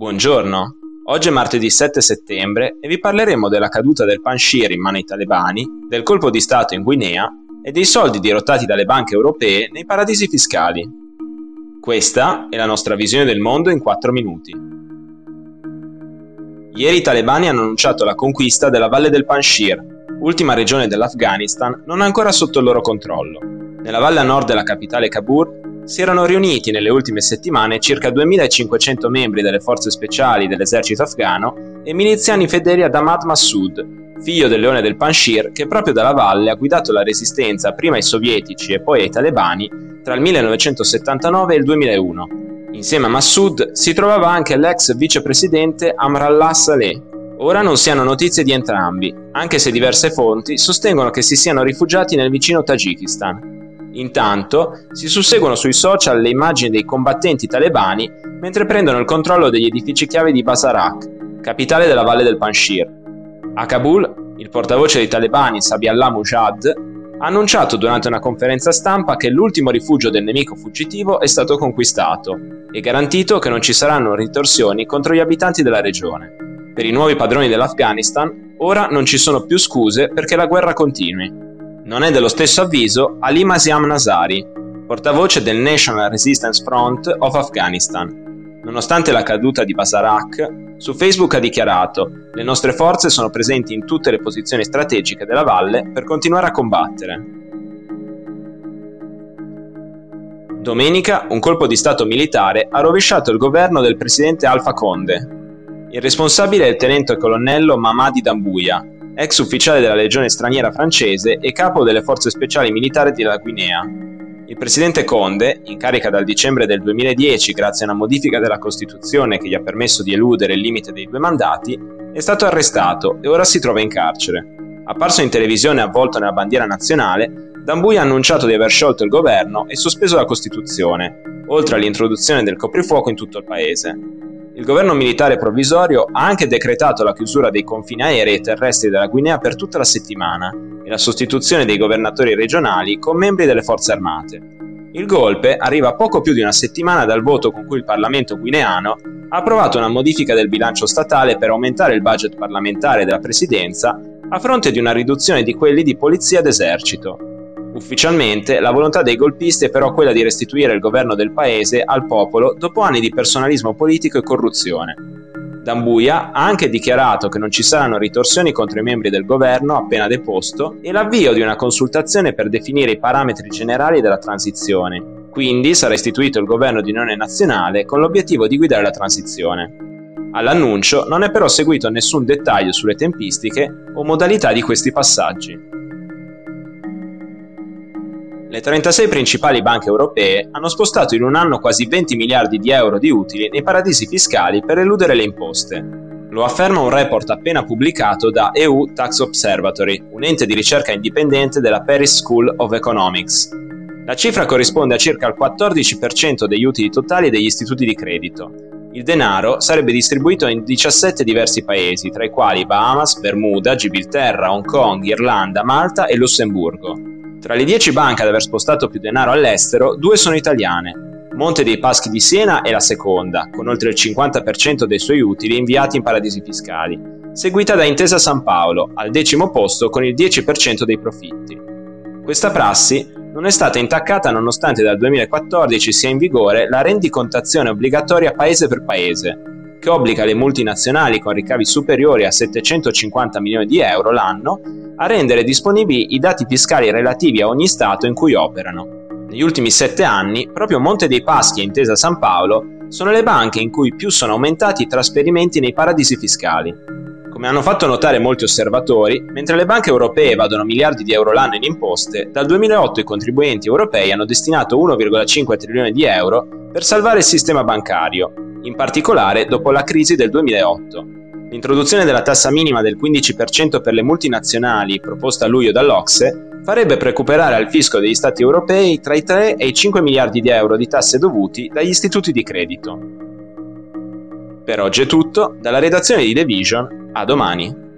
Buongiorno, oggi è martedì 7 settembre e vi parleremo della caduta del Panshir in mano ai talebani, del colpo di Stato in Guinea e dei soldi dirottati dalle banche europee nei paradisi fiscali. Questa è la nostra visione del mondo in 4 minuti. Ieri i talebani hanno annunciato la conquista della Valle del Panshir, ultima regione dell'Afghanistan non ancora sotto il loro controllo. Nella valle a nord della capitale Kabul si erano riuniti nelle ultime settimane circa 2500 membri delle forze speciali dell'esercito afghano e miliziani fedeli ad Ahmad Massoud, figlio del leone del Panshir che proprio dalla valle ha guidato la resistenza prima ai sovietici e poi ai talebani tra il 1979 e il 2001. Insieme a Massoud si trovava anche l'ex vicepresidente Amrallah Saleh. Ora non si hanno notizie di entrambi, anche se diverse fonti sostengono che si siano rifugiati nel vicino Tagikistan. Intanto si susseguono sui social le immagini dei combattenti talebani mentre prendono il controllo degli edifici chiave di Basarak, capitale della valle del Panshir. A Kabul, il portavoce dei talebani Sabiallah Mujad ha annunciato durante una conferenza stampa che l'ultimo rifugio del nemico fuggitivo è stato conquistato e garantito che non ci saranno ritorsioni contro gli abitanti della regione. Per i nuovi padroni dell'Afghanistan, ora non ci sono più scuse perché la guerra continui. Non è dello stesso avviso Ali Masiam Nazari, portavoce del National Resistance Front of Afghanistan. Nonostante la caduta di Basarak, su Facebook ha dichiarato le nostre forze sono presenti in tutte le posizioni strategiche della valle per continuare a combattere. Domenica un colpo di Stato militare ha rovesciato il governo del presidente Alpha Conde. Il responsabile è il tenente colonnello Mamadi Dambuya, ex ufficiale della legione straniera francese e capo delle forze speciali militari della Guinea. Il presidente Conde, in carica dal dicembre del 2010 grazie a una modifica della Costituzione che gli ha permesso di eludere il limite dei due mandati, è stato arrestato e ora si trova in carcere. Apparso in televisione avvolto nella bandiera nazionale, Dambui ha annunciato di aver sciolto il governo e sospeso la Costituzione, oltre all'introduzione del coprifuoco in tutto il paese. Il governo militare provvisorio ha anche decretato la chiusura dei confini aerei e terrestri della Guinea per tutta la settimana e la sostituzione dei governatori regionali con membri delle forze armate. Il golpe arriva poco più di una settimana dal voto con cui il Parlamento guineano ha approvato una modifica del bilancio statale per aumentare il budget parlamentare della presidenza a fronte di una riduzione di quelli di polizia ed esercito. Ufficialmente, la volontà dei golpisti è però quella di restituire il governo del paese al popolo dopo anni di personalismo politico e corruzione. Dambuya ha anche dichiarato che non ci saranno ritorsioni contro i membri del governo appena deposto e l'avvio di una consultazione per definire i parametri generali della transizione. Quindi sarà istituito il governo di unione nazionale con l'obiettivo di guidare la transizione. All'annuncio non è però seguito nessun dettaglio sulle tempistiche o modalità di questi passaggi. Le 36 principali banche europee hanno spostato in un anno quasi 20 miliardi di euro di utili nei paradisi fiscali per eludere le imposte. Lo afferma un report appena pubblicato da EU Tax Observatory, un ente di ricerca indipendente della Paris School of Economics. La cifra corrisponde a circa il 14% degli utili totali degli istituti di credito. Il denaro sarebbe distribuito in 17 diversi paesi, tra i quali Bahamas, Bermuda, Gibilterra, Hong Kong, Irlanda, Malta e Lussemburgo. Tra le 10 banche ad aver spostato più denaro all'estero, due sono italiane. Monte dei Paschi di Siena è la seconda, con oltre il 50% dei suoi utili inviati in paradisi fiscali, seguita da Intesa San Paolo, al decimo posto con il 10% dei profitti. Questa prassi non è stata intaccata nonostante dal 2014 sia in vigore la rendicontazione obbligatoria paese per paese, che obbliga le multinazionali con ricavi superiori a 750 milioni di euro l'anno a rendere disponibili i dati fiscali relativi a ogni Stato in cui operano. Negli ultimi sette anni, proprio Monte dei Paschi e Intesa San Paolo sono le banche in cui più sono aumentati i trasferimenti nei paradisi fiscali. Come hanno fatto notare molti osservatori, mentre le banche europee evadono miliardi di euro l'anno in imposte, dal 2008 i contribuenti europei hanno destinato 1,5 trilioni di euro per salvare il sistema bancario, in particolare dopo la crisi del 2008. L'introduzione della tassa minima del 15% per le multinazionali proposta a luglio dall'Ocse farebbe recuperare al fisco degli Stati europei tra i 3 e i 5 miliardi di euro di tasse dovuti dagli istituti di credito. Per oggi è tutto, dalla redazione di The Vision, a domani.